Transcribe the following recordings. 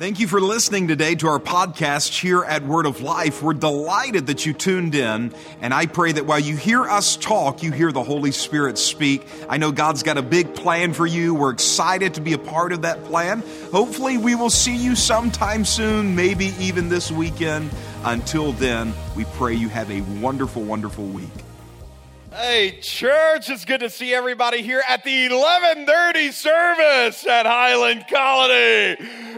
Thank you for listening today to our podcast here at Word of Life. We're delighted that you tuned in, and I pray that while you hear us talk, you hear the Holy Spirit speak. I know God's got a big plan for you. We're excited to be a part of that plan. Hopefully, we will see you sometime soon, maybe even this weekend. Until then, we pray you have a wonderful, wonderful week. Hey, church, it's good to see everybody here at the 1130 service at Highland Colony.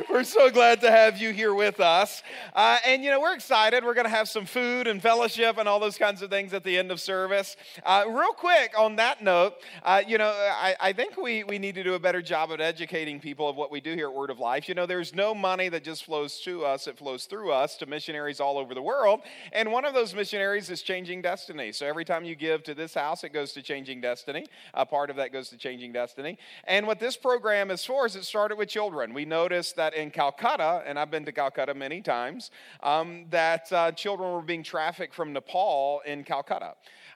We're so glad to have you here with us. Uh, and, you know, we're excited. We're going to have some food and fellowship and all those kinds of things at the end of service. Uh, real quick, on that note, uh, you know, I, I think we, we need to do a better job of educating people of what we do here at Word of Life. You know, there's no money that just flows to us, it flows through us to missionaries all over the world. And one of those missionaries is Changing Destiny. So every time you give to this house, it goes to Changing Destiny. A part of that goes to Changing Destiny. And what this program is for is it started with children. We noticed that in Calcutta, and I've been to Calcutta many times, um, that uh, children were being trafficked from Nepal in Calcutta.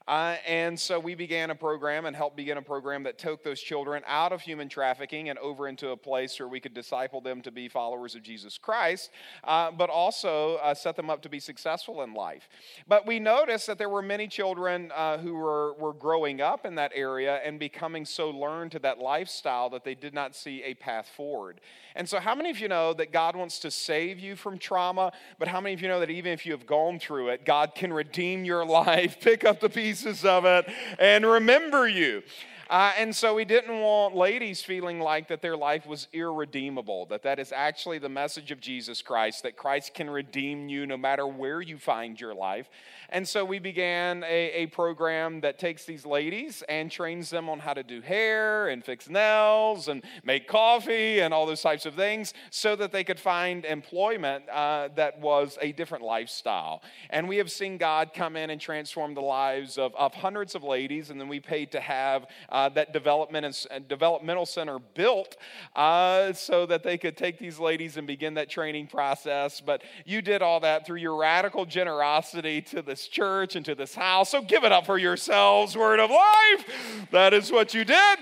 Uh, and so we began a program and helped begin a program that took those children out of human trafficking and over into a place where we could disciple them to be followers of Jesus Christ, uh, but also uh, set them up to be successful in life. But we noticed that there were many children uh, who were, were growing up in that area and becoming so learned to that lifestyle that they did not see a path forward. And so, how many of you know that God wants to save you from trauma? But how many of you know that even if you have gone through it, God can redeem your life, pick up the pieces of it, and remember you? Uh, and so we didn't want ladies feeling like that their life was irredeemable, that that is actually the message of Jesus Christ, that Christ can redeem you no matter where you find your life. And so we began a, a program that takes these ladies and trains them on how to do hair and fix nails and make coffee and all those types of things so that they could find employment uh, that was a different lifestyle. And we have seen God come in and transform the lives of, of hundreds of ladies, and then we paid to have uh, that development and, developmental center built uh, so that they could take these ladies and begin that training process. But you did all that through your radical generosity to this church and to this house. So give it up for yourselves, Word of Life. That is what you did.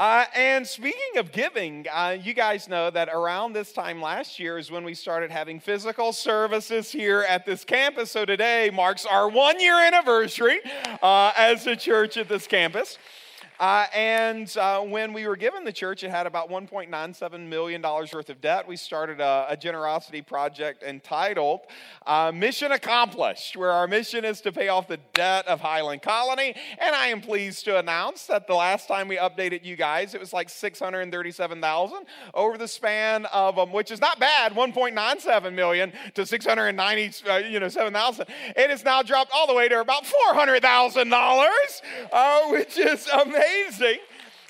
Uh, and speaking of giving, uh, you guys know that around this time last year is when we started having physical services here at this campus. So today marks our one year anniversary uh, as a church at this campus. Uh, and uh, when we were given the church, it had about $1.97 million worth of debt. We started a, a generosity project entitled uh, Mission Accomplished, where our mission is to pay off the debt of Highland Colony. And I am pleased to announce that the last time we updated you guys, it was like 637000 over the span of, um, which is not bad, 1.97 million to 690, uh, you know, 7,000. It has now dropped all the way to about $400,000, uh, which is amazing amazing.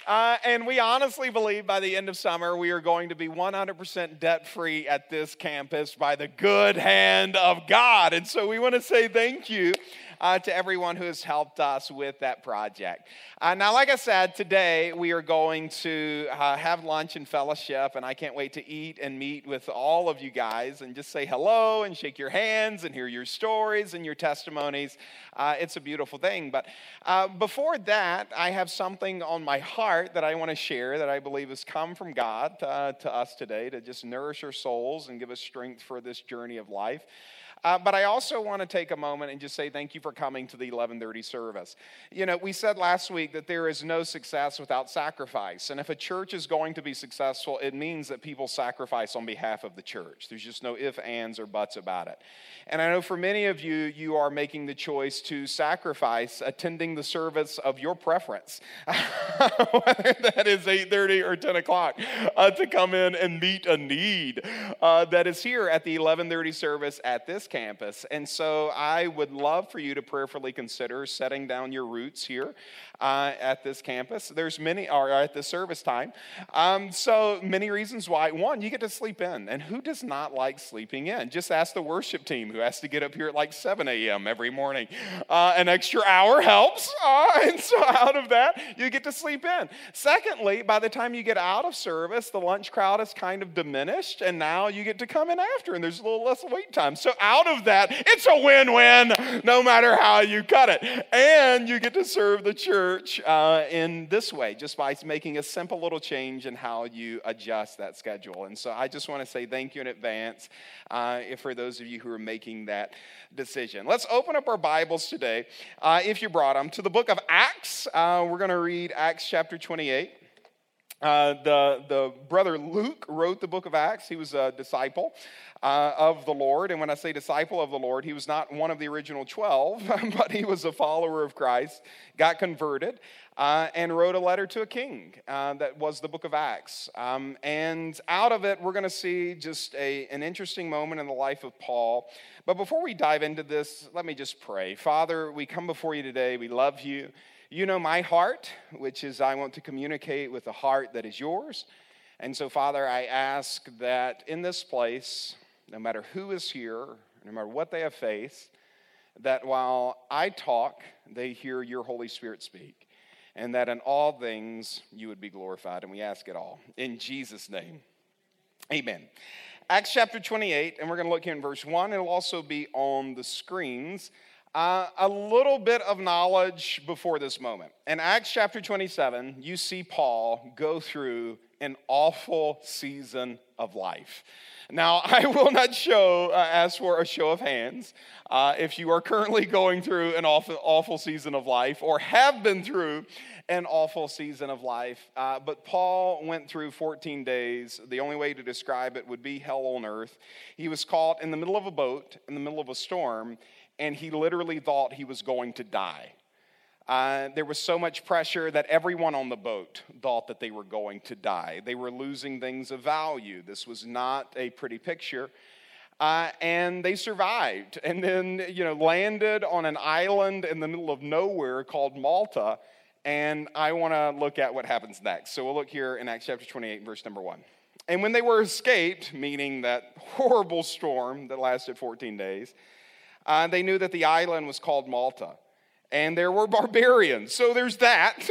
Uh, and we honestly believe by the end of summer, we are going to be 100% debt free at this campus by the good hand of God. And so we want to say thank you uh, to everyone who has helped us with that project. Uh, now, like I said, today we are going to uh, have lunch and fellowship, and I can't wait to eat and meet with all of you guys and just say hello and shake your hands and hear your stories and your testimonies. Uh, it's a beautiful thing. But uh, before that, I have something on my heart that I want to share that I believe has come from God uh, to us today to just nourish our souls and give us strength for this journey of life. Uh, but I also want to take a moment and just say thank you for coming to the 1130 service. You know, we said last week that there is no success without sacrifice. And if a church is going to be successful, it means that people sacrifice on behalf of the church. There's just no ifs, ands, or buts about it. And I know for many of you, you are making the choice to sacrifice attending the service of your preference, whether that is 8.30 or 10 o'clock, uh, to come in and meet a need uh, that is here at the 1130 service at this campus. And so I would love for you to prayerfully consider setting down your roots here uh, at this campus. There's many, or at the service time. Um, so many reasons why. One, you get to sleep in. And who does not like sleeping in? Just ask the worship team who has to get up here at like 7 a.m. every morning. Uh, an extra hour helps. Uh, and so out of that, you get to sleep in. Secondly, by the time you get out of service, the lunch crowd is kind of diminished. And now you get to come in after, and there's a little less wait time. So out of that, it's a win win no matter how you cut it. And you get to serve the church uh, in this way, just by making a simple little change in how you adjust that schedule. And so I just want to say thank you in advance uh, for those of you who are making that decision. Let's open up our Bibles today, uh, if you brought them, to the book of Acts. Uh, we're going to read Acts chapter 28. Uh, the, the brother Luke wrote the book of Acts. He was a disciple uh, of the Lord. And when I say disciple of the Lord, he was not one of the original 12, but he was a follower of Christ, got converted, uh, and wrote a letter to a king uh, that was the book of Acts. Um, and out of it, we're going to see just a, an interesting moment in the life of Paul. But before we dive into this, let me just pray. Father, we come before you today. We love you. You know my heart, which is I want to communicate with a heart that is yours. And so, Father, I ask that in this place, no matter who is here, no matter what they have faced, that while I talk, they hear your Holy Spirit speak. And that in all things you would be glorified. And we ask it all. In Jesus' name, amen. Acts chapter 28, and we're going to look here in verse 1. It'll also be on the screens. Uh, a little bit of knowledge before this moment. In Acts chapter 27, you see Paul go through an awful season of life. Now, I will not show, uh, ask for a show of hands uh, if you are currently going through an awful, awful season of life or have been through an awful season of life. Uh, but Paul went through 14 days. The only way to describe it would be hell on earth. He was caught in the middle of a boat, in the middle of a storm, and he literally thought he was going to die. Uh, there was so much pressure that everyone on the boat thought that they were going to die. They were losing things of value. This was not a pretty picture. Uh, and they survived and then you know landed on an island in the middle of nowhere called malta and i want to look at what happens next so we'll look here in acts chapter 28 verse number 1 and when they were escaped meaning that horrible storm that lasted 14 days uh, they knew that the island was called Malta. And there were barbarians. So there's that,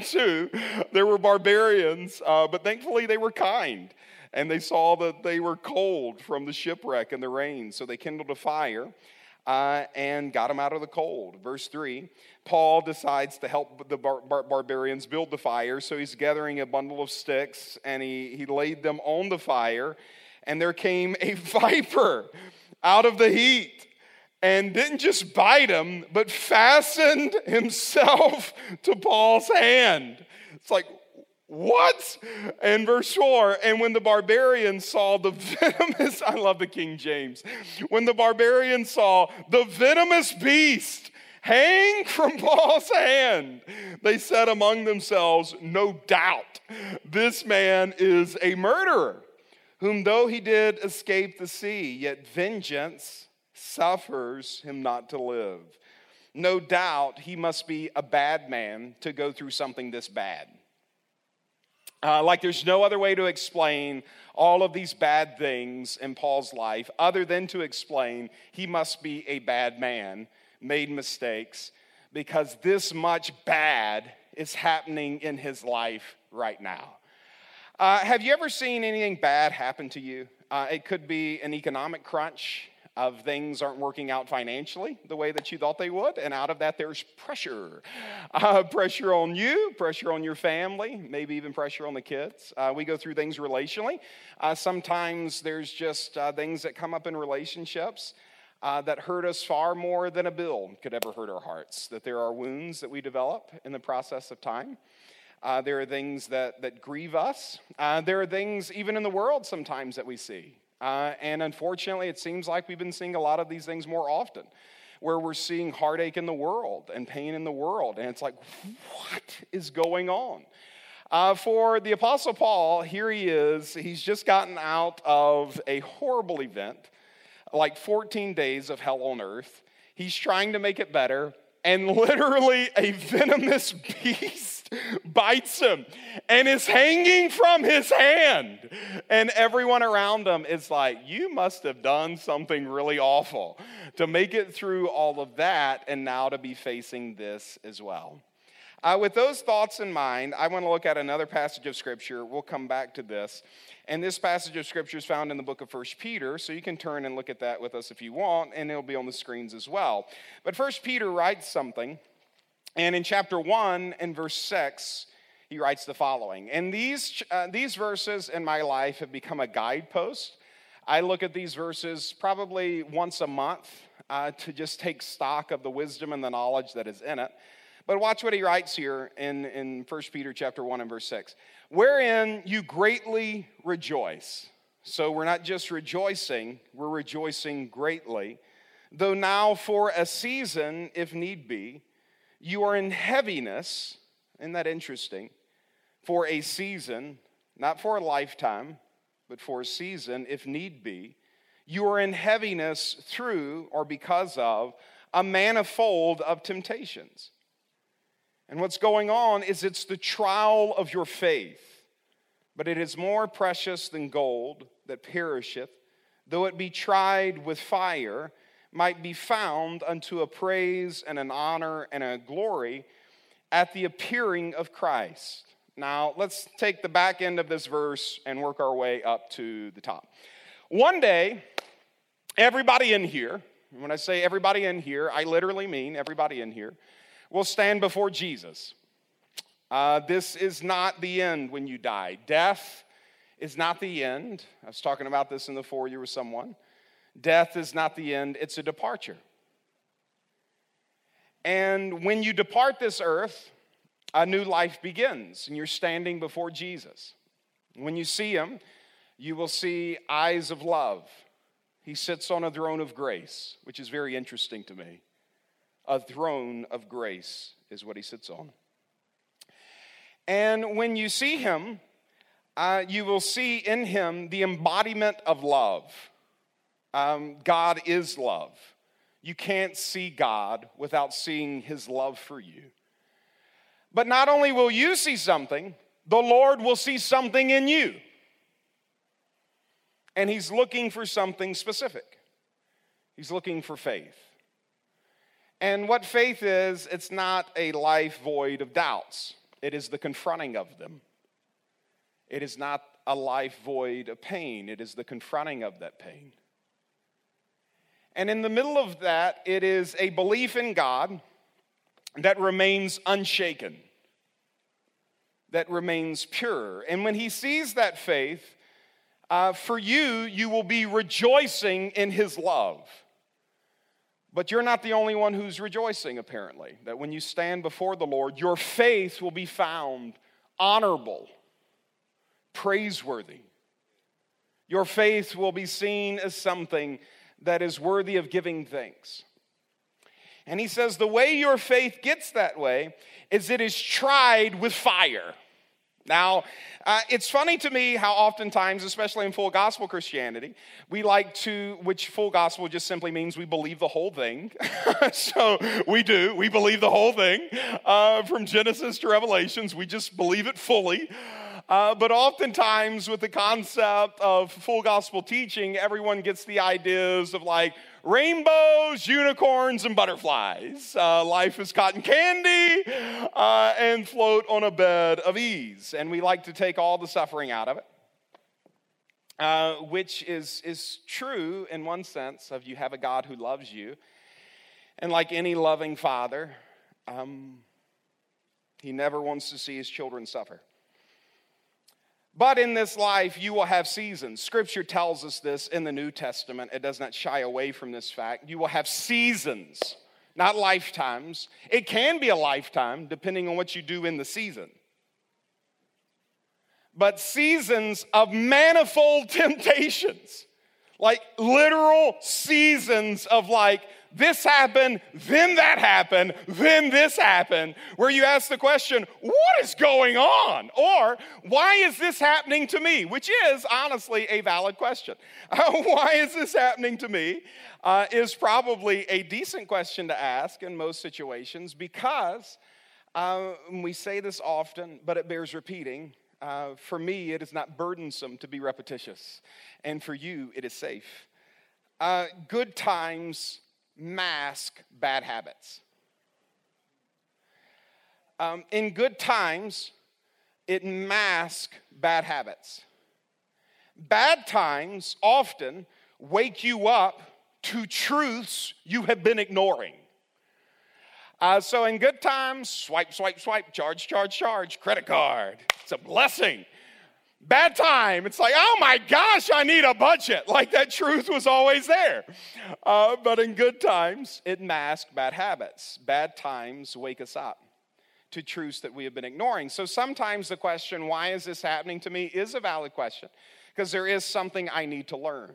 too. There were barbarians, uh, but thankfully they were kind. And they saw that they were cold from the shipwreck and the rain. So they kindled a fire uh, and got them out of the cold. Verse 3 Paul decides to help the bar- bar- barbarians build the fire. So he's gathering a bundle of sticks and he, he laid them on the fire. And there came a viper out of the heat and didn't just bite him, but fastened himself to Paul's hand. It's like, what? And verse 4 And when the barbarians saw the venomous, I love the King James, when the barbarians saw the venomous beast hang from Paul's hand, they said among themselves, No doubt, this man is a murderer, whom though he did escape the sea, yet vengeance suffers him not to live. No doubt he must be a bad man to go through something this bad. Uh, like there's no other way to explain all of these bad things in Paul's life other than to explain he must be a bad man, made mistakes, because this much bad is happening in his life right now. Uh, have you ever seen anything bad happen to you? Uh, it could be an economic crunch of things aren't working out financially the way that you thought they would. And out of that, there's pressure uh, pressure on you, pressure on your family, maybe even pressure on the kids. Uh, we go through things relationally. Uh, sometimes there's just uh, things that come up in relationships. Uh, that hurt us far more than a bill could ever hurt our hearts. That there are wounds that we develop in the process of time. Uh, there are things that, that grieve us. There are things, even in the world, sometimes that we see uh, and unfortunately, it seems like we've been seeing a lot of these things more often, where we're seeing heartache in the world and pain in the world. And it's like, what is going on? Uh, for the Apostle Paul, here he is. He's just gotten out of a horrible event, like 14 days of hell on earth. He's trying to make it better, and literally a venomous beast bites him and is hanging from his hand. And everyone around him is like, You must have done something really awful to make it through all of that and now to be facing this as well. Uh, with those thoughts in mind, I want to look at another passage of Scripture. We'll come back to this. And this passage of scripture is found in the book of First Peter, so you can turn and look at that with us if you want, and it'll be on the screens as well. But First Peter writes something, and in chapter 1 and verse 6, he writes the following. And these, uh, these verses in my life have become a guidepost. I look at these verses probably once a month uh, to just take stock of the wisdom and the knowledge that is in it. But watch what he writes here in, in 1 Peter chapter 1 and verse 6. Wherein you greatly rejoice. So we're not just rejoicing, we're rejoicing greatly. Though now for a season, if need be, you are in heaviness. Isn't that interesting? For a season, not for a lifetime, but for a season, if need be, you are in heaviness through or because of a manifold of temptations and what's going on is it's the trial of your faith. But it is more precious than gold that perisheth, though it be tried with fire, might be found unto a praise and an honor and a glory at the appearing of Christ. Now, let's take the back end of this verse and work our way up to the top. One day, everybody in here, when I say everybody in here, I literally mean everybody in here, will stand before Jesus. Uh, this is not the end when you die. Death is not the end. I was talking about this in the four year with someone. Death is not the end, it's a departure. And when you depart this earth, a new life begins, and you're standing before Jesus. When you see him, you will see eyes of love. He sits on a throne of grace, which is very interesting to me a throne of grace is what he sits on. And when you see him, uh, you will see in him the embodiment of love. Um, God is love. You can't see God without seeing his love for you. But not only will you see something, the Lord will see something in you. And he's looking for something specific. He's looking for faith. And what faith is, it's not a life void of doubts, it is the confronting of them. It is not a life void of pain, it is the confronting of that pain. And in the middle of that, it is a belief in God that remains unshaken, that remains pure. And when he sees that faith, uh, for you, you will be rejoicing in his love. But you're not the only one who's rejoicing, apparently, that when you stand before the Lord, your faith will be found honorable, praiseworthy. Your faith will be seen as something that is worthy of giving thanks. And he says the way your faith gets that way is it is tried with fire. Now, uh, it's funny to me how oftentimes, especially in full gospel Christianity, we like to, which full gospel just simply means we believe the whole thing. so we do, we believe the whole thing uh, from Genesis to Revelations, we just believe it fully. Uh, but oftentimes, with the concept of full gospel teaching, everyone gets the ideas of like rainbows, unicorns, and butterflies. Uh, life is cotton candy uh, and float on a bed of ease. And we like to take all the suffering out of it. Uh, which is, is true in one sense of you have a God who loves you. And like any loving father, um, he never wants to see his children suffer. But in this life, you will have seasons. Scripture tells us this in the New Testament. It does not shy away from this fact. You will have seasons, not lifetimes. It can be a lifetime, depending on what you do in the season. But seasons of manifold temptations, like literal seasons of like this happened, then that happened, then this happened, where you ask the question, what is going on? Or, why is this happening to me? Which is honestly a valid question. Why is this happening to me? Uh, is probably a decent question to ask in most situations because uh, we say this often, but it bears repeating. Uh, for me, it is not burdensome to be repetitious, and for you, it is safe. Uh, good times mask bad habits. Um, in good times, it masks bad habits. Bad times often wake you up to truths you have been ignoring. Uh, so in good times, swipe, swipe, swipe, charge, charge, charge, credit card. It's a blessing. Bad time, it's like, oh my gosh, I need a budget. Like that truth was always there. Uh, but in good times, it masks bad habits. Bad times wake us up to truths that we have been ignoring. So sometimes the question, why is this happening to me, is a valid question because there is something I need to learn.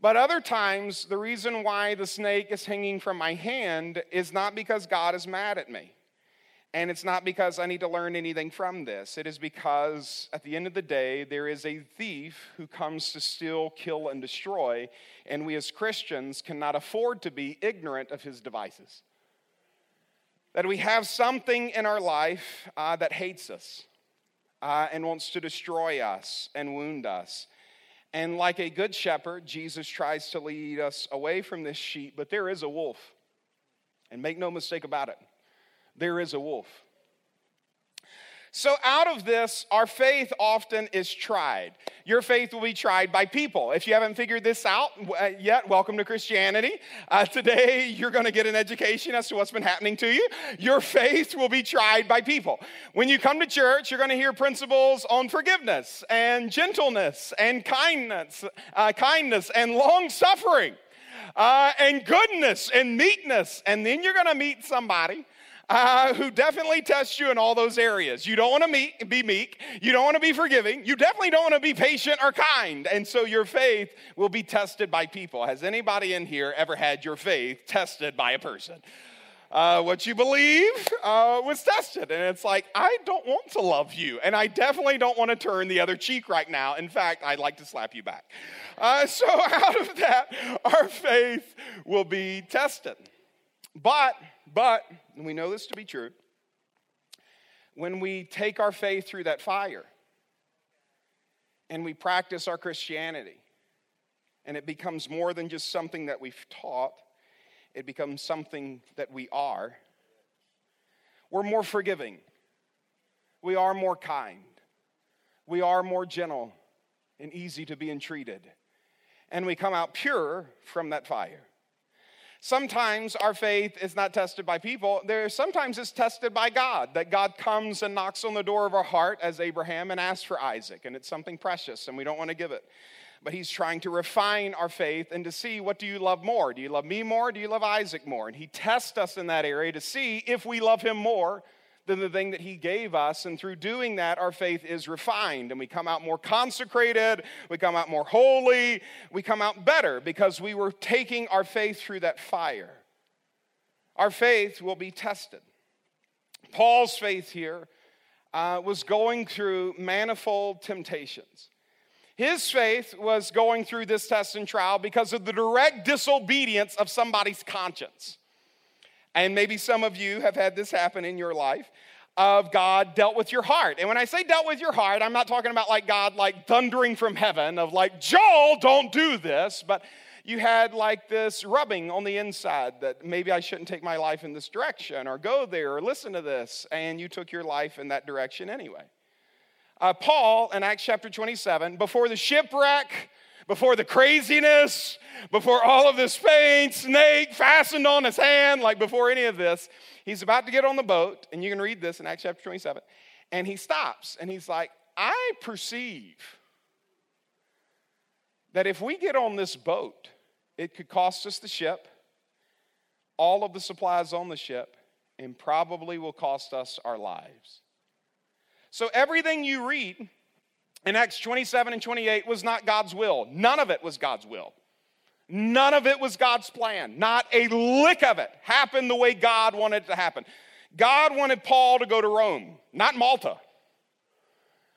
But other times, the reason why the snake is hanging from my hand is not because God is mad at me. And it's not because I need to learn anything from this. It is because at the end of the day, there is a thief who comes to steal, kill, and destroy. And we as Christians cannot afford to be ignorant of his devices. That we have something in our life uh, that hates us uh, and wants to destroy us and wound us. And like a good shepherd, Jesus tries to lead us away from this sheep, but there is a wolf. And make no mistake about it, there is a wolf. So, out of this, our faith often is tried. Your faith will be tried by people. If you haven't figured this out uh, yet, welcome to Christianity. Uh, today, you're going to get an education as to what's been happening to you. Your faith will be tried by people. When you come to church, you're going to hear principles on forgiveness and gentleness and kindness, uh, kindness and long suffering. Uh, and goodness and meekness. And then you're going to meet somebody uh, who definitely tests you in all those areas. You don't want to be meek. You don't want to be forgiving. You definitely don't want to be patient or kind. And so your faith will be tested by people. Has anybody in here ever had your faith tested by a person? Uh, what you believe uh, was tested. And it's like, I don't want to love you. And I definitely don't want to turn the other cheek right now. In fact, I'd like to slap you back. Uh, so, out of that, our faith will be tested. But, but, and we know this to be true, when we take our faith through that fire and we practice our Christianity, and it becomes more than just something that we've taught, it becomes something that we are, we're more forgiving. We are more kind. We are more gentle and easy to be entreated. And we come out pure from that fire. Sometimes our faith is not tested by people. There, sometimes it's tested by God, that God comes and knocks on the door of our heart as Abraham and asks for Isaac, and it's something precious and we don't want to give it. But he's trying to refine our faith and to see what do you love more? Do you love me more? Do you love Isaac more? And he tests us in that area to see if we love him more than the thing that He gave us. And through doing that, our faith is refined and we come out more consecrated, we come out more holy, we come out better because we were taking our faith through that fire. Our faith will be tested. Paul's faith here uh, was going through manifold temptations. His faith was going through this test and trial because of the direct disobedience of somebody's conscience. And maybe some of you have had this happen in your life of God dealt with your heart. And when I say dealt with your heart, I'm not talking about like God like thundering from heaven of like, Joel, don't do this, but you had like this rubbing on the inside that maybe I shouldn't take my life in this direction or go there or listen to this, and you took your life in that direction anyway. Uh, Paul in Acts chapter 27, before the shipwreck, before the craziness, before all of this pain, snake fastened on his hand, like before any of this, he's about to get on the boat, and you can read this in Acts chapter 27, and he stops and he's like, I perceive that if we get on this boat, it could cost us the ship, all of the supplies on the ship, and probably will cost us our lives. So everything you read in Acts 27 and 28 was not God's will. None of it was God's will. None of it was God's plan. Not a lick of it happened the way God wanted it to happen. God wanted Paul to go to Rome, not Malta.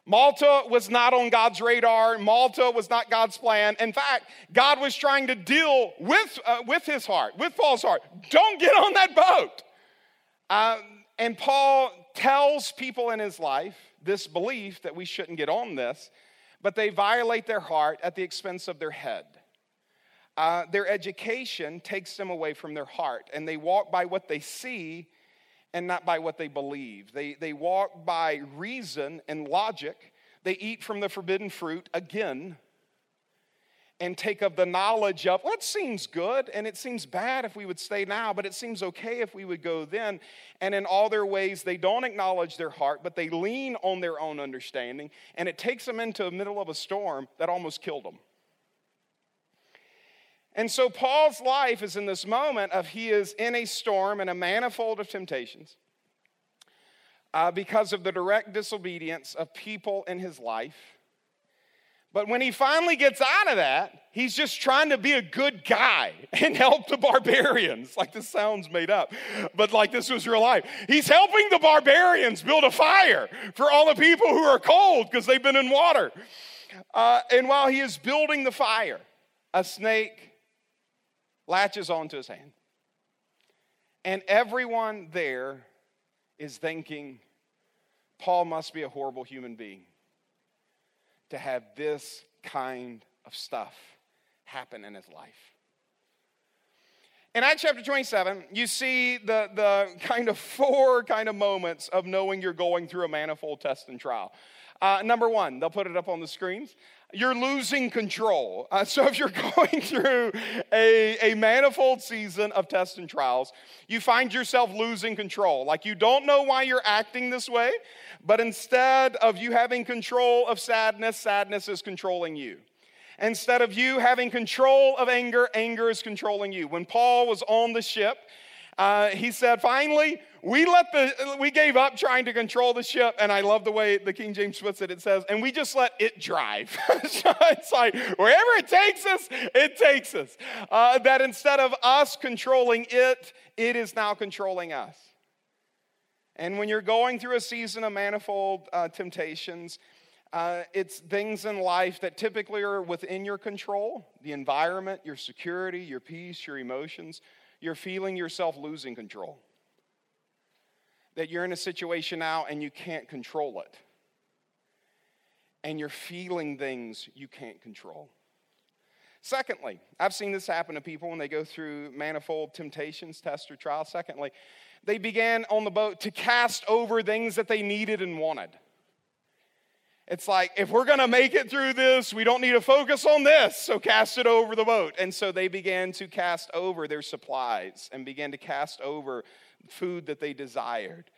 Malta was not on God's radar. Malta was not God's plan. In fact, God was trying to deal with, uh, with his heart, with Paul's heart. Don't get on that boat. Um, and Paul tells people in his life this belief that we shouldn't get on this, but they violate their heart at the expense of their head. Uh, their education takes them away from their heart, and they walk by what they see and not by what they believe. They, they walk by reason and logic. They eat from the forbidden fruit again and take of the knowledge of, well, seems good and it seems bad if we would stay now, but it seems okay if we would go then. And in all their ways, they don't acknowledge their heart, but they lean on their own understanding. And it takes them into the middle of a storm that almost killed them. And so Paul's life is in this moment of he is in a storm and a manifold of temptations uh, because of the direct disobedience of people in his life but when he finally gets out of that, he's just trying to be a good guy and help the barbarians. Like this sounds made up, but like this was real life. He's helping the barbarians build a fire for all the people who are cold because they've been in water. Uh, and while he is building the fire, a snake latches onto his hand. And everyone there is thinking, Paul must be a horrible human being to have this kind of stuff happen in his life. In Acts chapter 27, you see the, the kind of four kind of moments of knowing you're going through a manifold test and trial. Uh, number one, they'll put it up on the screens. You're losing control. Uh, so, if you're going through a, a manifold season of tests and trials, you find yourself losing control. Like you don't know why you're acting this way, but instead of you having control of sadness, sadness is controlling you. Instead of you having control of anger, anger is controlling you. When Paul was on the ship, uh, he said, finally, we let the we gave up trying to control the ship, and I love the way the King James puts it. It says, and we just let it drive. so it's like wherever it takes us, it takes us. Uh, that instead of us controlling it, it is now controlling us. And when you're going through a season of manifold uh, temptations, uh, it's things in life that typically are within your control the environment, your security, your peace, your emotions. You're feeling yourself losing control. That you're in a situation now and you can't control it. And you're feeling things you can't control. Secondly, I've seen this happen to people when they go through manifold temptations, tests, or trials. Secondly, they began on the boat to cast over things that they needed and wanted. It's like, if we're to make it through this, we don't need to focus on this, so cast it over the boat. And so they began to cast over their supplies and began to cast over food that they desired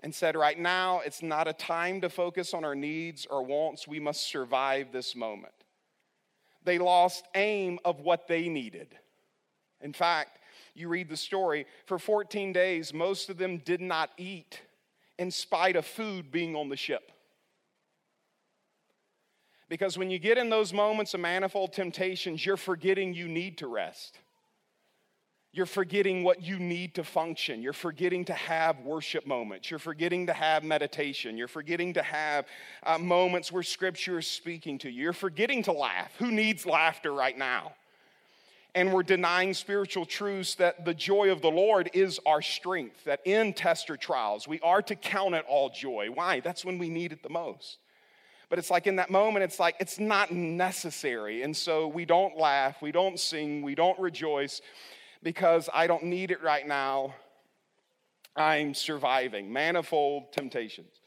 and said, Right now, it's not a time to focus on our needs or wants. We must survive this moment. They lost aim of what they needed. In fact, you read the story, for 14 days, most of them did not eat in spite of food being on the ship. Because when you get in those moments of manifold temptations, you're forgetting you need to rest. You're forgetting what you need to function. You're forgetting to have worship moments. You're forgetting to have meditation. You're forgetting to have uh, moments where Scripture is speaking to you. You're forgetting to laugh. Who needs laughter right now? and we're denying spiritual truths that the joy of the Lord is our strength, that in tester trials, we are to count it all joy. Why? That's when we need it the most. But it's like in that moment, it's like it's not necessary. And so we don't laugh, we don't sing, we don't rejoice because I don't need it right now. I'm surviving. Manifold temptations.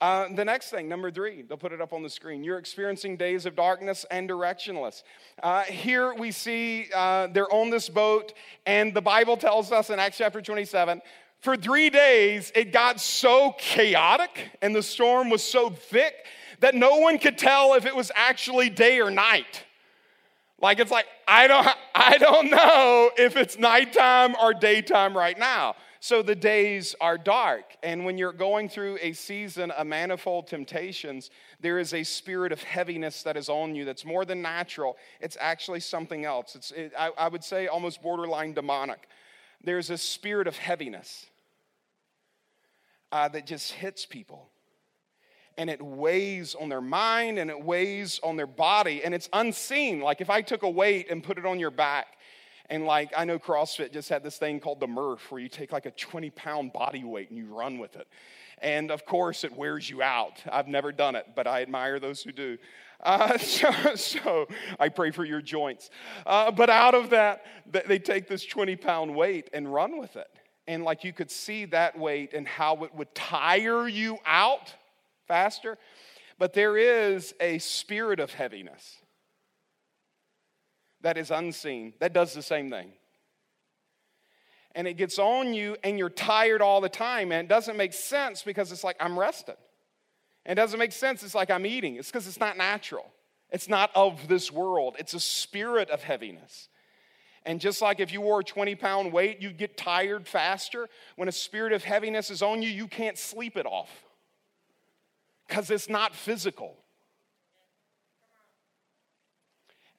Uh, the next thing, number three, they'll put it up on the screen. You're experiencing days of darkness and directionless. Uh, here we see uh, they're on this boat, and the Bible tells us in Acts chapter 27 for three days it got so chaotic and the storm was so thick that no one could tell if it was actually day or night. Like it's like, I don't, I don't know if it's nighttime or daytime right now. So the days are dark. And when you're going through a season of manifold temptations, there is a spirit of heaviness that is on you that's more than natural. It's actually something else. It's, it, I, I would say, almost borderline demonic. There's a spirit of heaviness uh, that just hits people. And it weighs on their mind and it weighs on their body, and it's unseen. Like if I took a weight and put it on your back, and like, I know CrossFit just had this thing called the Murph, where you take like a 20 pound body weight and you run with it. And of course, it wears you out. I've never done it, but I admire those who do. Uh, so, so, I pray for your joints. Uh, but out of that, they take this 20 pound weight and run with it. And like you could see that weight and how it would tire you out faster. But there is a spirit of heaviness that is unseen that does the same thing. And it gets on you, and you're tired all the time. And it doesn't make sense because it's like, I'm rested. And it doesn't make sense, it's like I'm eating. It's because it's not natural, it's not of this world, it's a spirit of heaviness. And just like if you wore a 20 pound weight, you'd get tired faster. When a spirit of heaviness is on you, you can't sleep it off because it's not physical.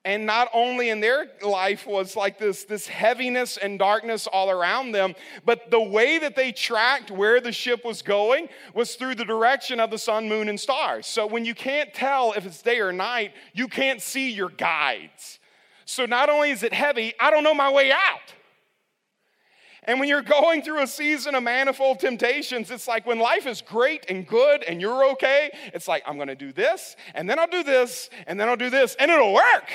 and not only in their life was like this, this heaviness and darkness all around them, but the way that they tracked where the ship was going was through the direction of the sun, moon, and stars. So when you can't tell if it's day or night, you can't see your guides. So not only is it heavy, I don't know my way out. And when you're going through a season of manifold temptations, it's like when life is great and good and you're okay, it's like, I'm gonna do this, and then I'll do this, and then I'll do this, and it'll work.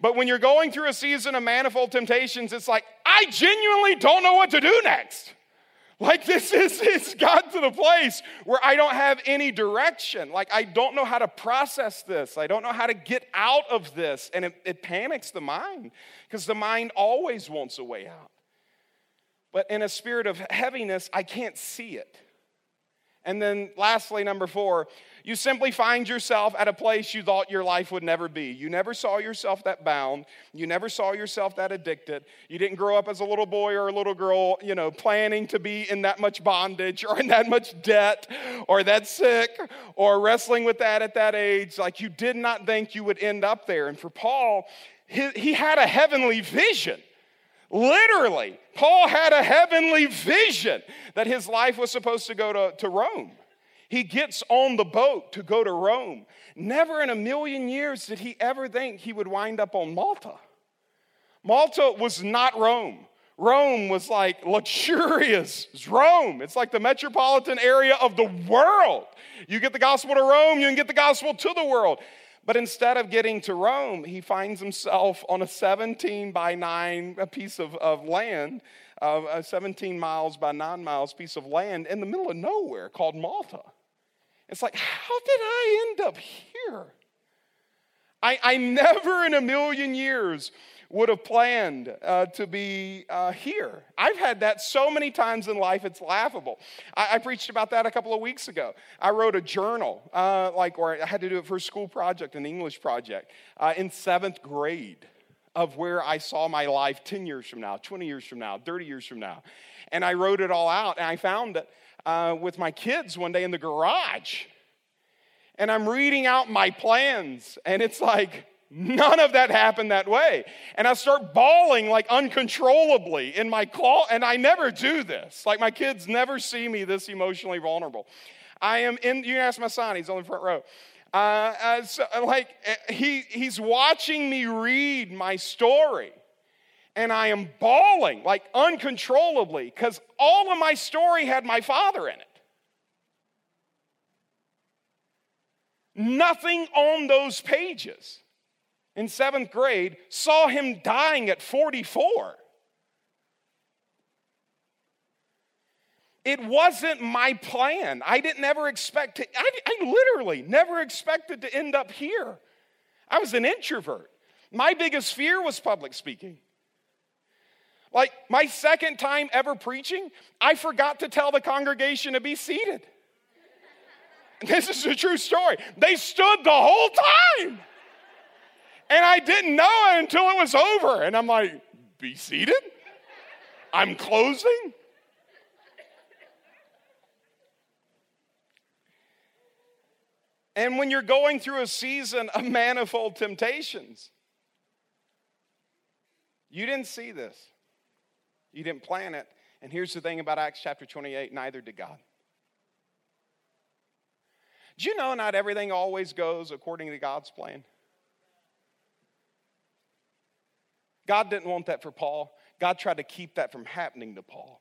But when you're going through a season of manifold temptations, it's like, I genuinely don't know what to do next. Like this is it's got to the place where I don't have any direction. Like I don't know how to process this. I don't know how to get out of this. And it, it panics the mind because the mind always wants a way out. But in a spirit of heaviness, I can't see it. And then lastly, number four, you simply find yourself at a place you thought your life would never be. You never saw yourself that bound. You never saw yourself that addicted. You didn't grow up as a little boy or a little girl, you know, planning to be in that much bondage or in that much debt or that sick or wrestling with that at that age. Like you did not think you would end up there. And for Paul, he, he had a heavenly vision. Literally, Paul had a heavenly vision that his life was supposed to go to, to Rome. He gets on the boat to go to Rome. Never in a million years did he ever think he would wind up on Malta. Malta was not Rome. Rome was like luxurious. It's Rome. It's like the metropolitan area of the world. You get the gospel to Rome, you can get the gospel to the world. But instead of getting to Rome, he finds himself on a 17 by 9 a piece of, of land, uh, a 17 miles by 9 miles piece of land in the middle of nowhere called Malta. It's like, how did I end up here? I, I never in a million years would have planned uh, to be uh, here. I've had that so many times in life, it's laughable. I, I preached about that a couple of weeks ago. I wrote a journal, uh, like, or I had to do it for a school project, an English project, uh, in seventh grade of where I saw my life 10 years from now, 20 years from now, 30 years from now. And I wrote it all out, and I found it uh, with my kids one day in the garage. And I'm reading out my plans, and it's like, none of that happened that way. And I start bawling like uncontrollably in my claw, and I never do this. Like my kids never see me this emotionally vulnerable. I am in, you ask my son, he's on the front row. Uh, uh, so, like uh, he, he's watching me read my story and I am bawling like uncontrollably because all of my story had my father in it. Nothing on those pages in seventh grade saw him dying at 44. It wasn't my plan. I didn't ever expect to, I, I literally never expected to end up here. I was an introvert. My biggest fear was public speaking. Like my second time ever preaching, I forgot to tell the congregation to be seated. This is a true story. They stood the whole time. And I didn't know it until it was over. And I'm like, be seated? I'm closing? And when you're going through a season of manifold temptations, you didn't see this. You didn't plan it. And here's the thing about Acts chapter 28 neither did God. Do you know not everything always goes according to God's plan? God didn't want that for Paul. God tried to keep that from happening to Paul.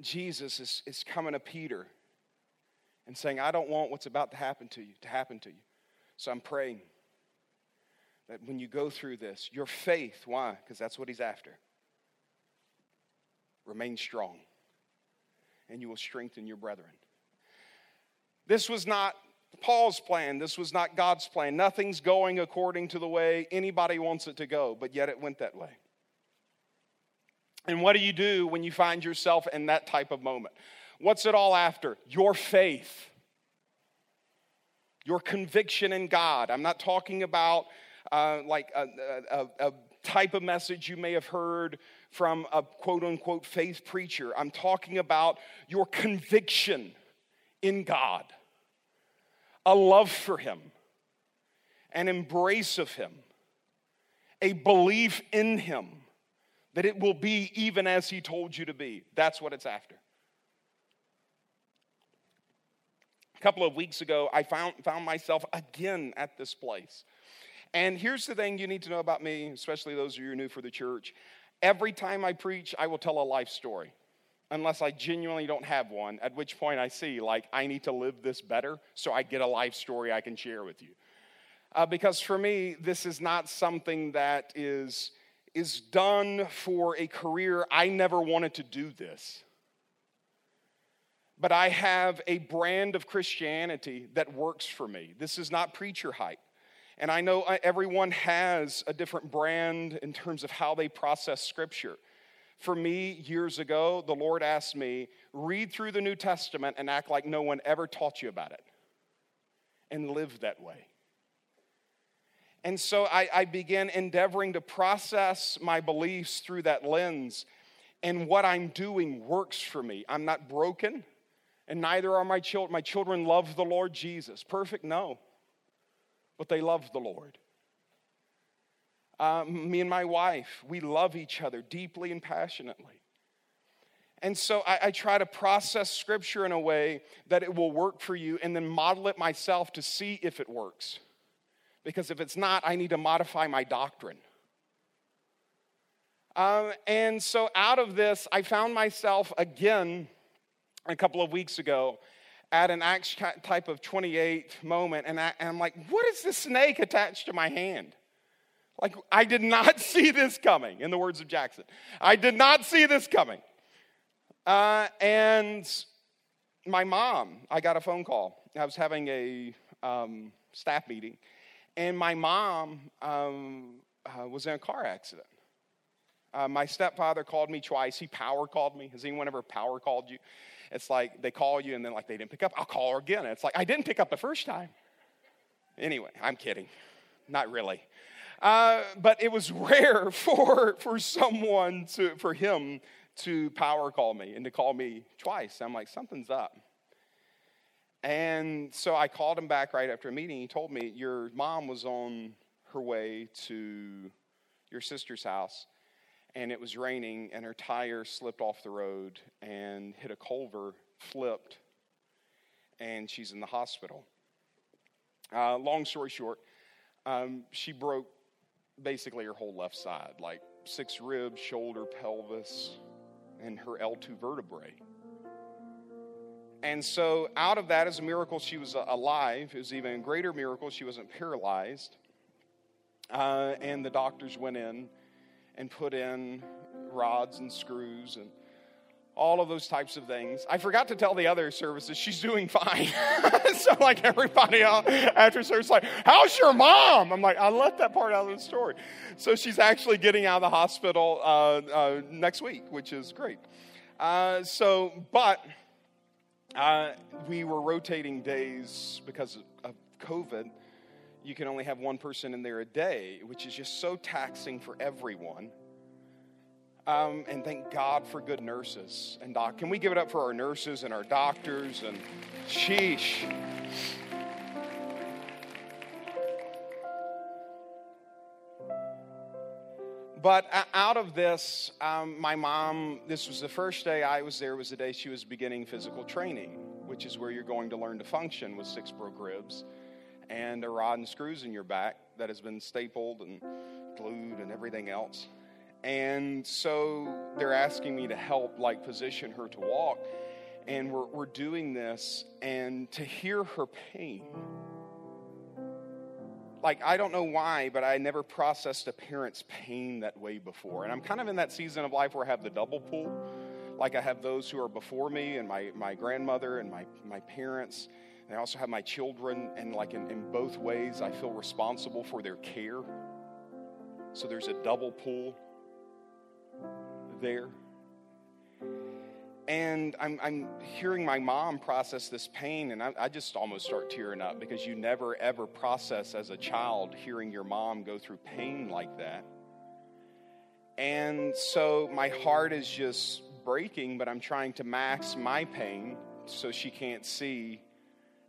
Jesus is, is coming to Peter and saying, I don't want what's about to happen to you to happen to you. So I'm praying that when you go through this, your faith, why? Because that's what he's after, remain strong and you will strengthen your brethren. This was not Paul's plan. This was not God's plan. Nothing's going according to the way anybody wants it to go, but yet it went that way. And what do you do when you find yourself in that type of moment? What's it all after? Your faith, your conviction in God. I'm not talking about uh, like a, a, a type of message you may have heard from a quote unquote faith preacher. I'm talking about your conviction in God, a love for Him, an embrace of Him, a belief in Him that it will be even as He told you to be. That's what it's after. A couple of weeks ago, I found, found myself again at this place. And here's the thing you need to know about me, especially those of you who are new for the church. Every time I preach, I will tell a life story, unless I genuinely don't have one, at which point I see, like, I need to live this better so I get a life story I can share with you. Uh, because for me, this is not something that is, is done for a career. I never wanted to do this. But I have a brand of Christianity that works for me. This is not preacher hype. And I know uh, everyone has a different brand in terms of how they process scripture. For me, years ago, the Lord asked me, read through the New Testament and act like no one ever taught you about it and live that way. And so I, I began endeavoring to process my beliefs through that lens. And what I'm doing works for me. I'm not broken, and neither are my children. My children love the Lord Jesus. Perfect? No but they love the Lord. Um, me and my wife, we love each other deeply and passionately. And so I, I, try to process scripture in a way that it will work for you and then model it myself to see if it works. Because if it's not, I need to modify my doctrine. Um, and so out of this, I found myself again a couple of weeks ago at an Acts type of 28 moment, and, I, am like, what is this snake attached to my hand? Like, I did not see this coming, in the words of Jackson. I did not see this coming. Uh, and my mom, I got a phone call. I was having a um, staff meeting, and my mom um, uh, was in a car accident. Uh, my stepfather called me twice. He power called me. Has anyone ever power called you? It's like they call you and then like they didn't pick up. I'll call her again. It's like I didn't pick up the first time. Anyway, I'm kidding. Not really. Uh, but it was rare for for someone to for him to power call me and to call me twice. I'm like something's up. And so I called him back right after a meeting. He told me your mom was on her way to your sister's house and it was raining, and her tire slipped off the road and hit a culvert, flipped, and she's in the hospital. Uh, long story short, um, she broke basically her whole left side, like six ribs, shoulder, pelvis, and her L2 vertebrae. And so, out of that, as a miracle, she was alive. It was even a greater miracle, she wasn't paralyzed. Uh, and the doctors went in and put in rods and screws and all of those types of things. I forgot to tell the other services she's doing fine. so like everybody else after service, like, how's your mom? I'm like, I left that part out of the story. So she's actually getting out of the hospital uh, uh, next week, which is great. Uh, so, but uh, we were rotating days because of COVID you can only have one person in there a day, which is just so taxing for everyone. Um, and thank God for good nurses and doc. Can we give it up for our nurses and our doctors and sheesh. But out of this, um, my mom, this was the first day I was there, was the day she was beginning physical training, which is where you're going to learn to function with six broke ribs and a rod and screws in your back that has been stapled and glued and everything else. And so they're asking me to help, like, position her to walk. And we're, we're doing this, and to hear her pain. Like, I don't know why, but I never processed a parent's pain that way before. And I'm kind of in that season of life where I have the double pull. Like, I have those who are before me, and my, my grandmother and my, my parents I also have my children, and like in, in both ways, I feel responsible for their care. So there's a double pull there. And I'm, I'm hearing my mom process this pain, and I, I just almost start tearing up because you never ever process as a child hearing your mom go through pain like that. And so my heart is just breaking, but I'm trying to max my pain so she can't see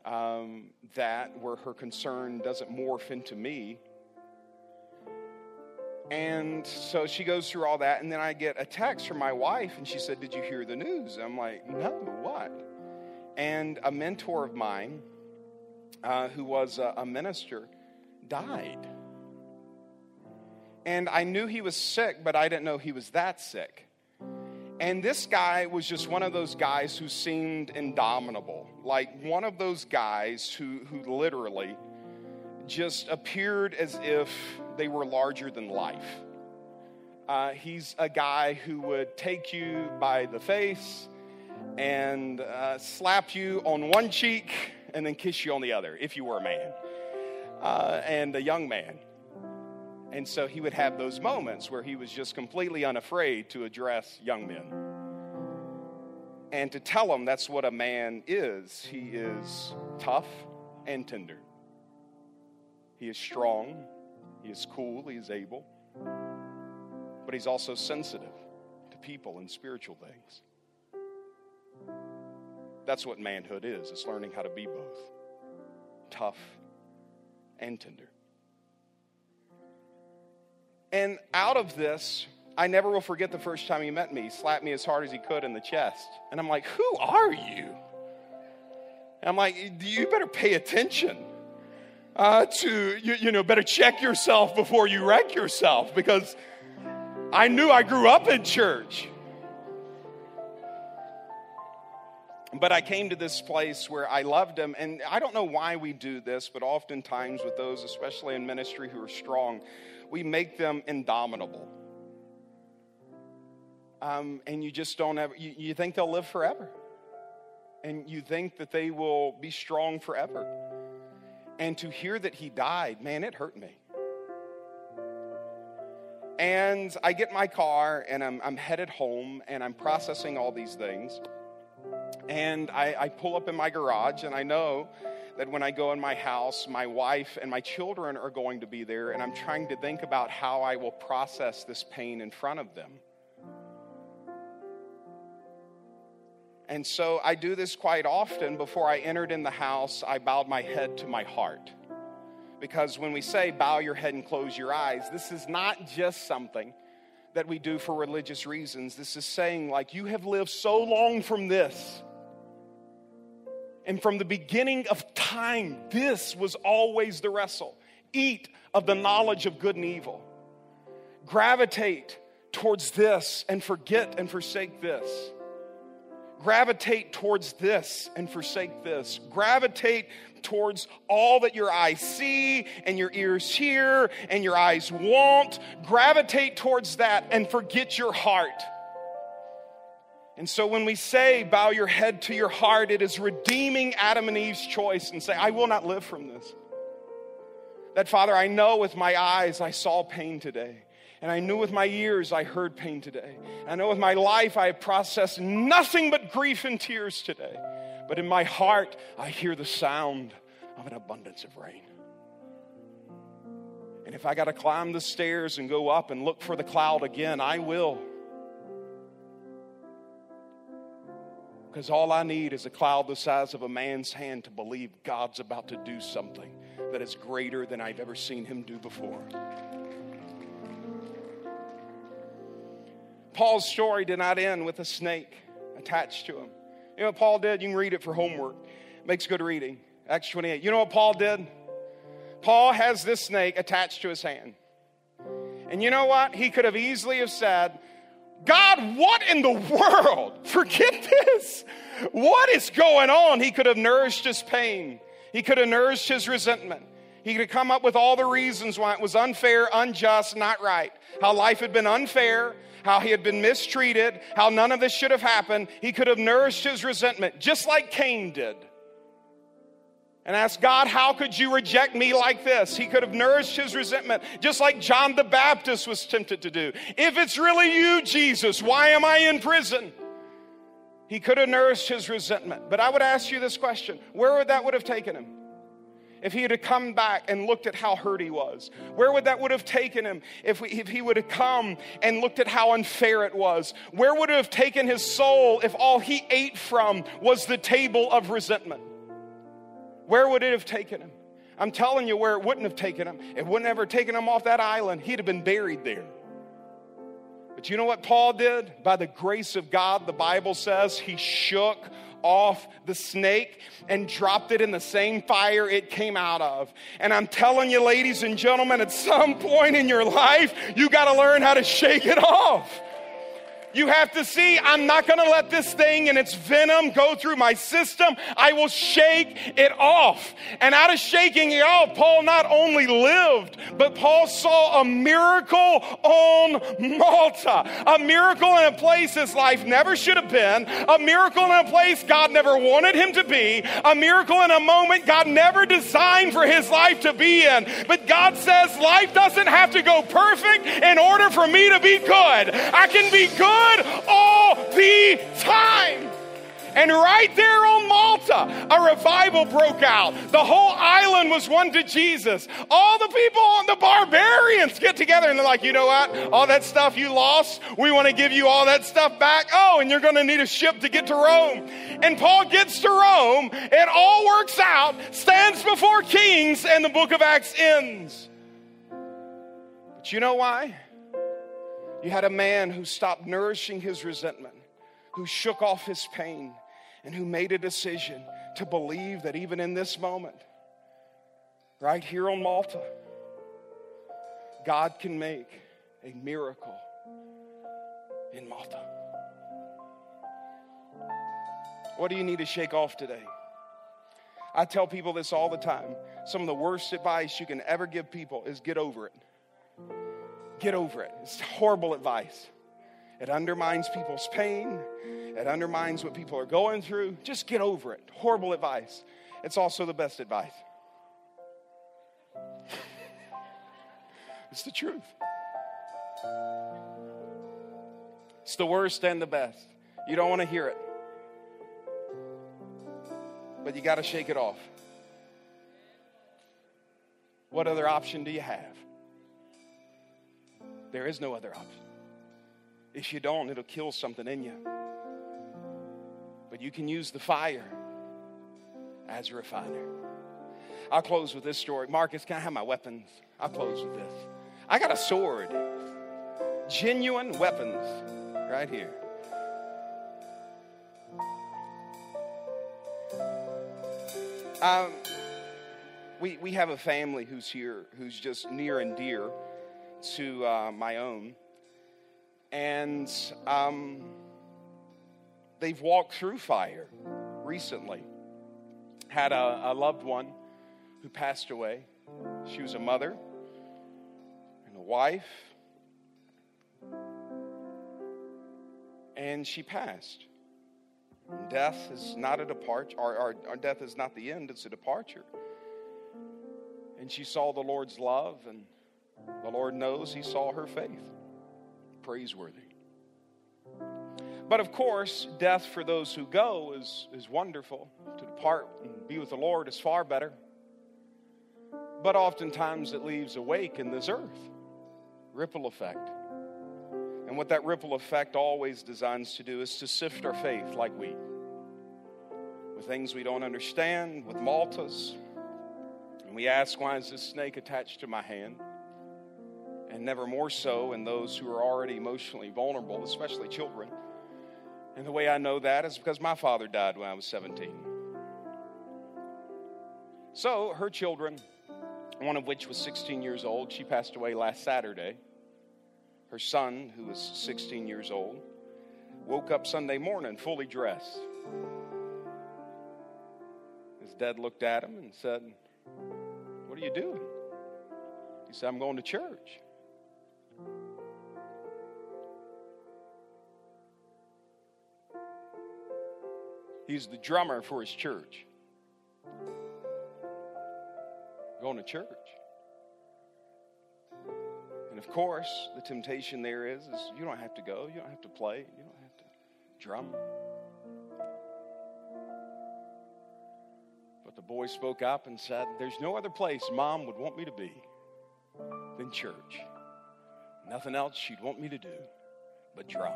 um, that where her concern doesn't morph into me. And so she goes through all that, and then I get a text from my wife, and she said, Did you hear the news? I'm like, No, what? And a mentor of mine, uh, who was a, a minister, died. And I knew he was sick, but I didn't know he was that sick. And this guy was just one of those guys who seemed indomitable. Like one of those guys who, who literally just appeared as if they were larger than life. Uh, he's a guy who would take you by the face and uh, slap you on one cheek and then kiss you on the other if you were a man uh, and a young man. And so he would have those moments where he was just completely unafraid to address young men. And to tell them that's what a man is. He is tough and tender. He is strong. He is cool. He is able. But he's also sensitive to people and spiritual things. That's what manhood is. It's learning how to be both tough and tender. And out of this, I never will forget the first time he met me. He slapped me as hard as he could in the chest. And I'm like, Who are you? And I'm like, You better pay attention. Uh, to, you, you know, better check yourself before you wreck yourself because I knew I grew up in church. But I came to this place where I loved him. And I don't know why we do this, but oftentimes with those, especially in ministry, who are strong, we make them indomitable. Um, and you just don't ever, you, you think they'll live forever. And you think that they will be strong forever. And to hear that he died, man, it hurt me. And I get my car and I'm, I'm headed home and I'm processing all these things. And I, I pull up in my garage and I know that when I go in my house, my wife and my children are going to be there, and I'm trying to think about how I will process this pain in front of them. And so I do this quite often. Before I entered in the house, I bowed my head to my heart. Because when we say bow your head and close your eyes, this is not just something that we do for religious reasons. This is saying, like, you have lived so long from this and from the beginning of time, this was always the wrestle. Eat of the knowledge of good and evil. Gravitate towards this and forget and forsake this. Gravitate towards this and forsake this. Gravitate towards all that your eyes see and your ears hear and your eyes want. Gravitate towards that and forget your heart. And so when we say, bow your head to your heart, it is redeeming Adam and Eve's choice and say, I will not live from this. That, Father, I know with my eyes I saw pain today. And I knew with my ears I heard pain today. I know with my life I processed nothing but grief and tears today. But in my heart, I hear the sound of an abundance of rain. And if I got to climb the stairs and go up and look for the cloud again, I will. Because all I need is a cloud the size of a man's hand to believe God's about to do something that is greater than I've ever seen him do before. Paul's story did not end with a snake attached to him. You know what Paul did? You can read it for homework. It makes good reading. Acts 28. You know what Paul did? Paul has this snake attached to his hand. And you know what? He could have easily have said, God, what in the world? Forget this. What is going on? He could have nourished his pain. He could have nourished his resentment. He could come up with all the reasons why it was unfair, unjust, not right. How life had been unfair, how he had been mistreated, how none of this should have happened. He could have nourished his resentment, just like Cain did. and ask God, How could you reject me like this? He could have nourished his resentment, just like John the Baptist was tempted to do. If it's really you, Jesus, why am I in prison? He could have nourished his resentment. But I would ask you this question where would that would have taken him? If he had come back and looked at how hurt he was, where would that would have taken him? If, we, if he would have come and looked at how unfair it was, where would it have taken his soul if all he ate from was the table of resentment? Where would it have taken him? I'm telling you where it wouldn't have taken him. It wouldn't have ever taken him off that island. He'd have been buried there. But you know what Paul did? By the grace of God, the Bible says he shook off the snake and dropped it in the same fire it came out of. And I'm telling you, ladies and gentlemen, at some point in your life, you got to learn how to shake it off. You have to see, I'm not going to let this thing and its venom go through my system. I will shake it off. And out of shaking it off, Paul not only lived, but Paul saw a miracle on Malta. A miracle in a place his life never should have been. A miracle in a place God never wanted him to be. A miracle in a moment God never designed for his life to be in. But God says life doesn't have to go perfect in order for me to be good. I can be good good all the time. And right there on Malta, a revival broke out. The whole island was won to Jesus. All the people on the barbarians get together and they're like, you know what? All that stuff you lost, we want to give you all that stuff back. Oh, and you're going to need a ship to get to Rome. And Paul gets to Rome, it all works out, stands before kings, and the book of Acts ends. But you know why? You had a man who stopped nourishing his resentment, who shook off his pain, and who made a decision to believe that even in this moment, right here on Malta, God can make a miracle in Malta. What do you need to shake off today? I tell people this all the time. Some of the worst advice you can ever give people is get over it. Get over it. It's horrible advice. It undermines people's pain, it undermines what people are going through. Just get over it. Horrible advice. It's also the best advice. it's the truth. It's the worst and the best. You don't want to hear it. But you got to shake it off. What other option do you have? There is no other option. If you don't, it'll kill something in you. But you can use the fire as a refiner. I'll close with this story. Marcus, can I have my weapons? I'll close with this. I got a sword. Genuine weapons right here. Um, we, we have a family who's here who's just near and dear to uh, my own. And um, they've walked through fire recently. Had a, a loved one who passed away. She was a mother and a wife. And she passed. Death is not a departure, our, our, our death is not the end, it's a departure. And she saw the Lord's love and the Lord knows he saw her faith. Praiseworthy. But of course, death for those who go is, is wonderful. To depart and be with the Lord is far better. But oftentimes it leaves a wake in this earth. Ripple effect. And what that ripple effect always designs to do is to sift our faith like wheat. With things we don't understand, with Maltas. And we ask, why is this snake attached to my hand? And never more so in those who are already emotionally vulnerable, especially children. And the way I know that is because my father died when I was 17. So her children, one of which was 16 years old, she passed away last Saturday. Her son, who was 16 years old, woke up Sunday morning fully dressed. His dad looked at him and said, What are you doing? He said, I'm going to church. He's the drummer for his church. going to church. And of course, the temptation there is, is you don't have to go, you don't have to play, you don't have to drum. But the boy spoke up and said, There's no other place mom would want me to be than church. Nothing else she'd want me to do but drum.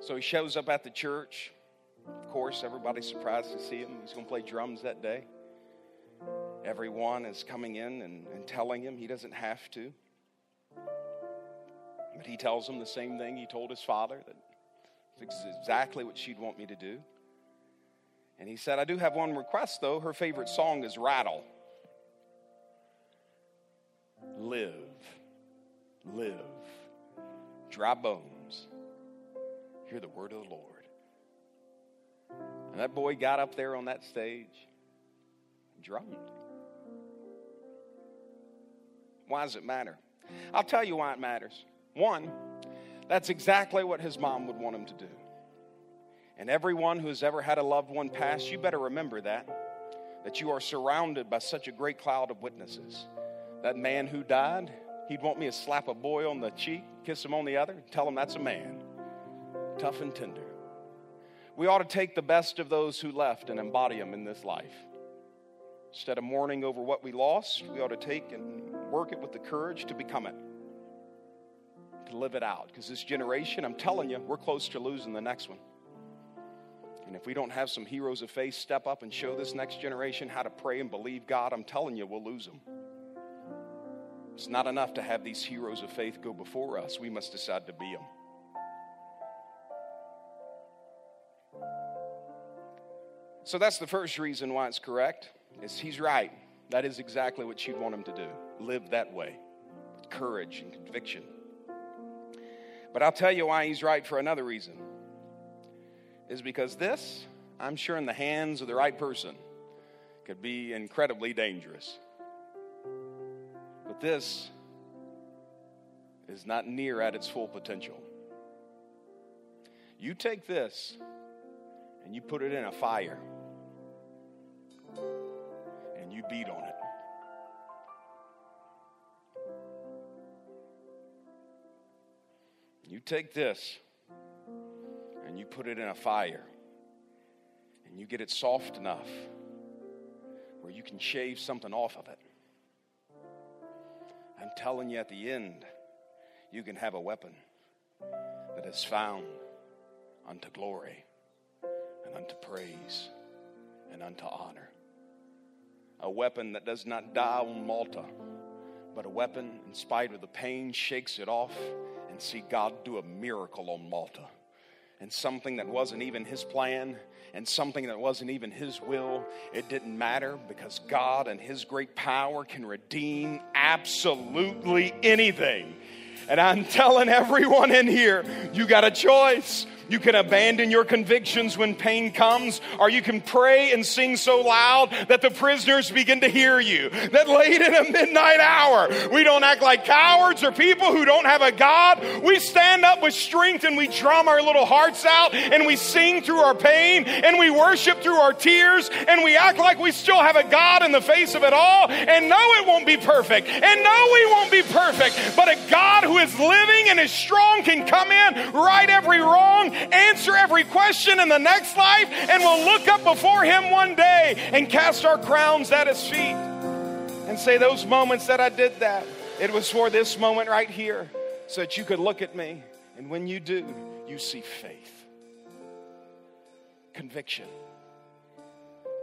So he shows up at the church. Of course, everybody's surprised to see him. He's going to play drums that day. Everyone is coming in and, and telling him he doesn't have to. But he tells them the same thing he told his father that it's exactly what she'd want me to do. And he said, I do have one request though. Her favorite song is Rattle. Live, live, dry bones, hear the word of the Lord. And that boy got up there on that stage and. Why does it matter? I'll tell you why it matters. One, that's exactly what his mom would want him to do. And everyone who has ever had a loved one pass, you better remember that. That you are surrounded by such a great cloud of witnesses. That man who died, he'd want me to slap a boy on the cheek, kiss him on the other, tell him that's a man. Tough and tender. We ought to take the best of those who left and embody them in this life. Instead of mourning over what we lost, we ought to take and work it with the courage to become it, to live it out. Because this generation, I'm telling you, we're close to losing the next one. And if we don't have some heroes of faith step up and show this next generation how to pray and believe God, I'm telling you, we'll lose them. It's not enough to have these heroes of faith go before us. We must decide to be them. So that's the first reason why it's correct. Is he's right. That is exactly what you'd want him to do. Live that way with courage and conviction. But I'll tell you why he's right for another reason. Is because this, I'm sure in the hands of the right person, could be incredibly dangerous. But this is not near at its full potential. You take this and you put it in a fire and you beat on it. You take this and you put it in a fire and you get it soft enough where you can shave something off of it. Telling you, at the end, you can have a weapon that is found unto glory and unto praise and unto honor. A weapon that does not die on Malta, but a weapon, in spite of the pain, shakes it off and see God do a miracle on Malta. And something that wasn't even his plan, and something that wasn't even his will, it didn't matter because God and his great power can redeem absolutely anything. And I'm telling everyone in here, you got a choice. You can abandon your convictions when pain comes, or you can pray and sing so loud that the prisoners begin to hear you. That late in a midnight hour, we don't act like cowards or people who don't have a God. We stand up with strength and we drum our little hearts out and we sing through our pain and we worship through our tears and we act like we still have a God in the face of it all. And no, it won't be perfect. And no, we won't be perfect. But a God who is living and is strong can come in, right every wrong, answer every question in the next life, and we'll look up before Him one day and cast our crowns at His feet. And say, Those moments that I did that, it was for this moment right here, so that you could look at me. And when you do, you see faith, conviction,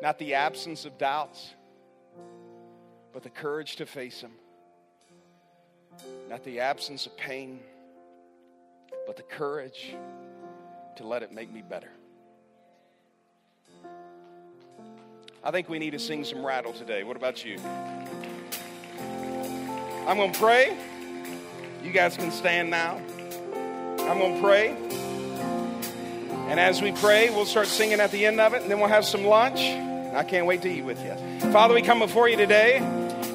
not the absence of doubts, but the courage to face them, not the absence of pain, but the courage to let it make me better. I think we need to sing some rattle today. What about you? I'm going to pray. You guys can stand now. I'm going to pray. And as we pray, we'll start singing at the end of it, and then we'll have some lunch. I can't wait to eat with you. Father, we come before you today,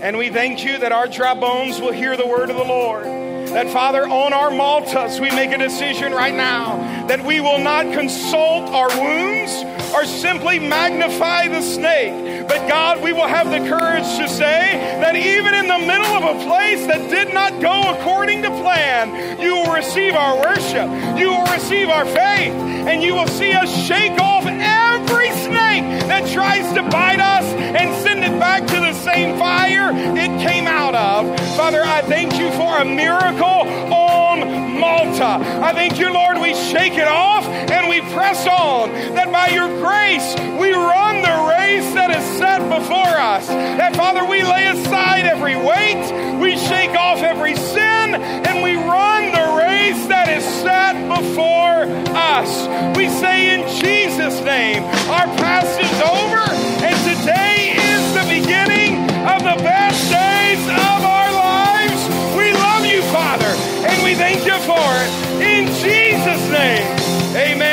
and we thank you that our dry bones will hear the word of the Lord. That, Father, on our Maltas, we make a decision right now that we will not consult our wounds or simply magnify the snake, But God, we will have the courage to say that even in the middle of a place that did not go according to plan, you will receive our worship, you will receive our faith, and you will see us shake off every snake that tries to bite us and send back to the same fire it came out of. Father, I thank you for a miracle on Malta. I thank you, Lord, we shake it off and we press on, that by your grace we run the race that is set before us. That, Father, we lay aside every weight, we shake off every sin, and we run the race that is set before us. We say in Jesus' name, our past is over the best days of our lives. We love you, Father, and we thank you for it. In Jesus' name, amen.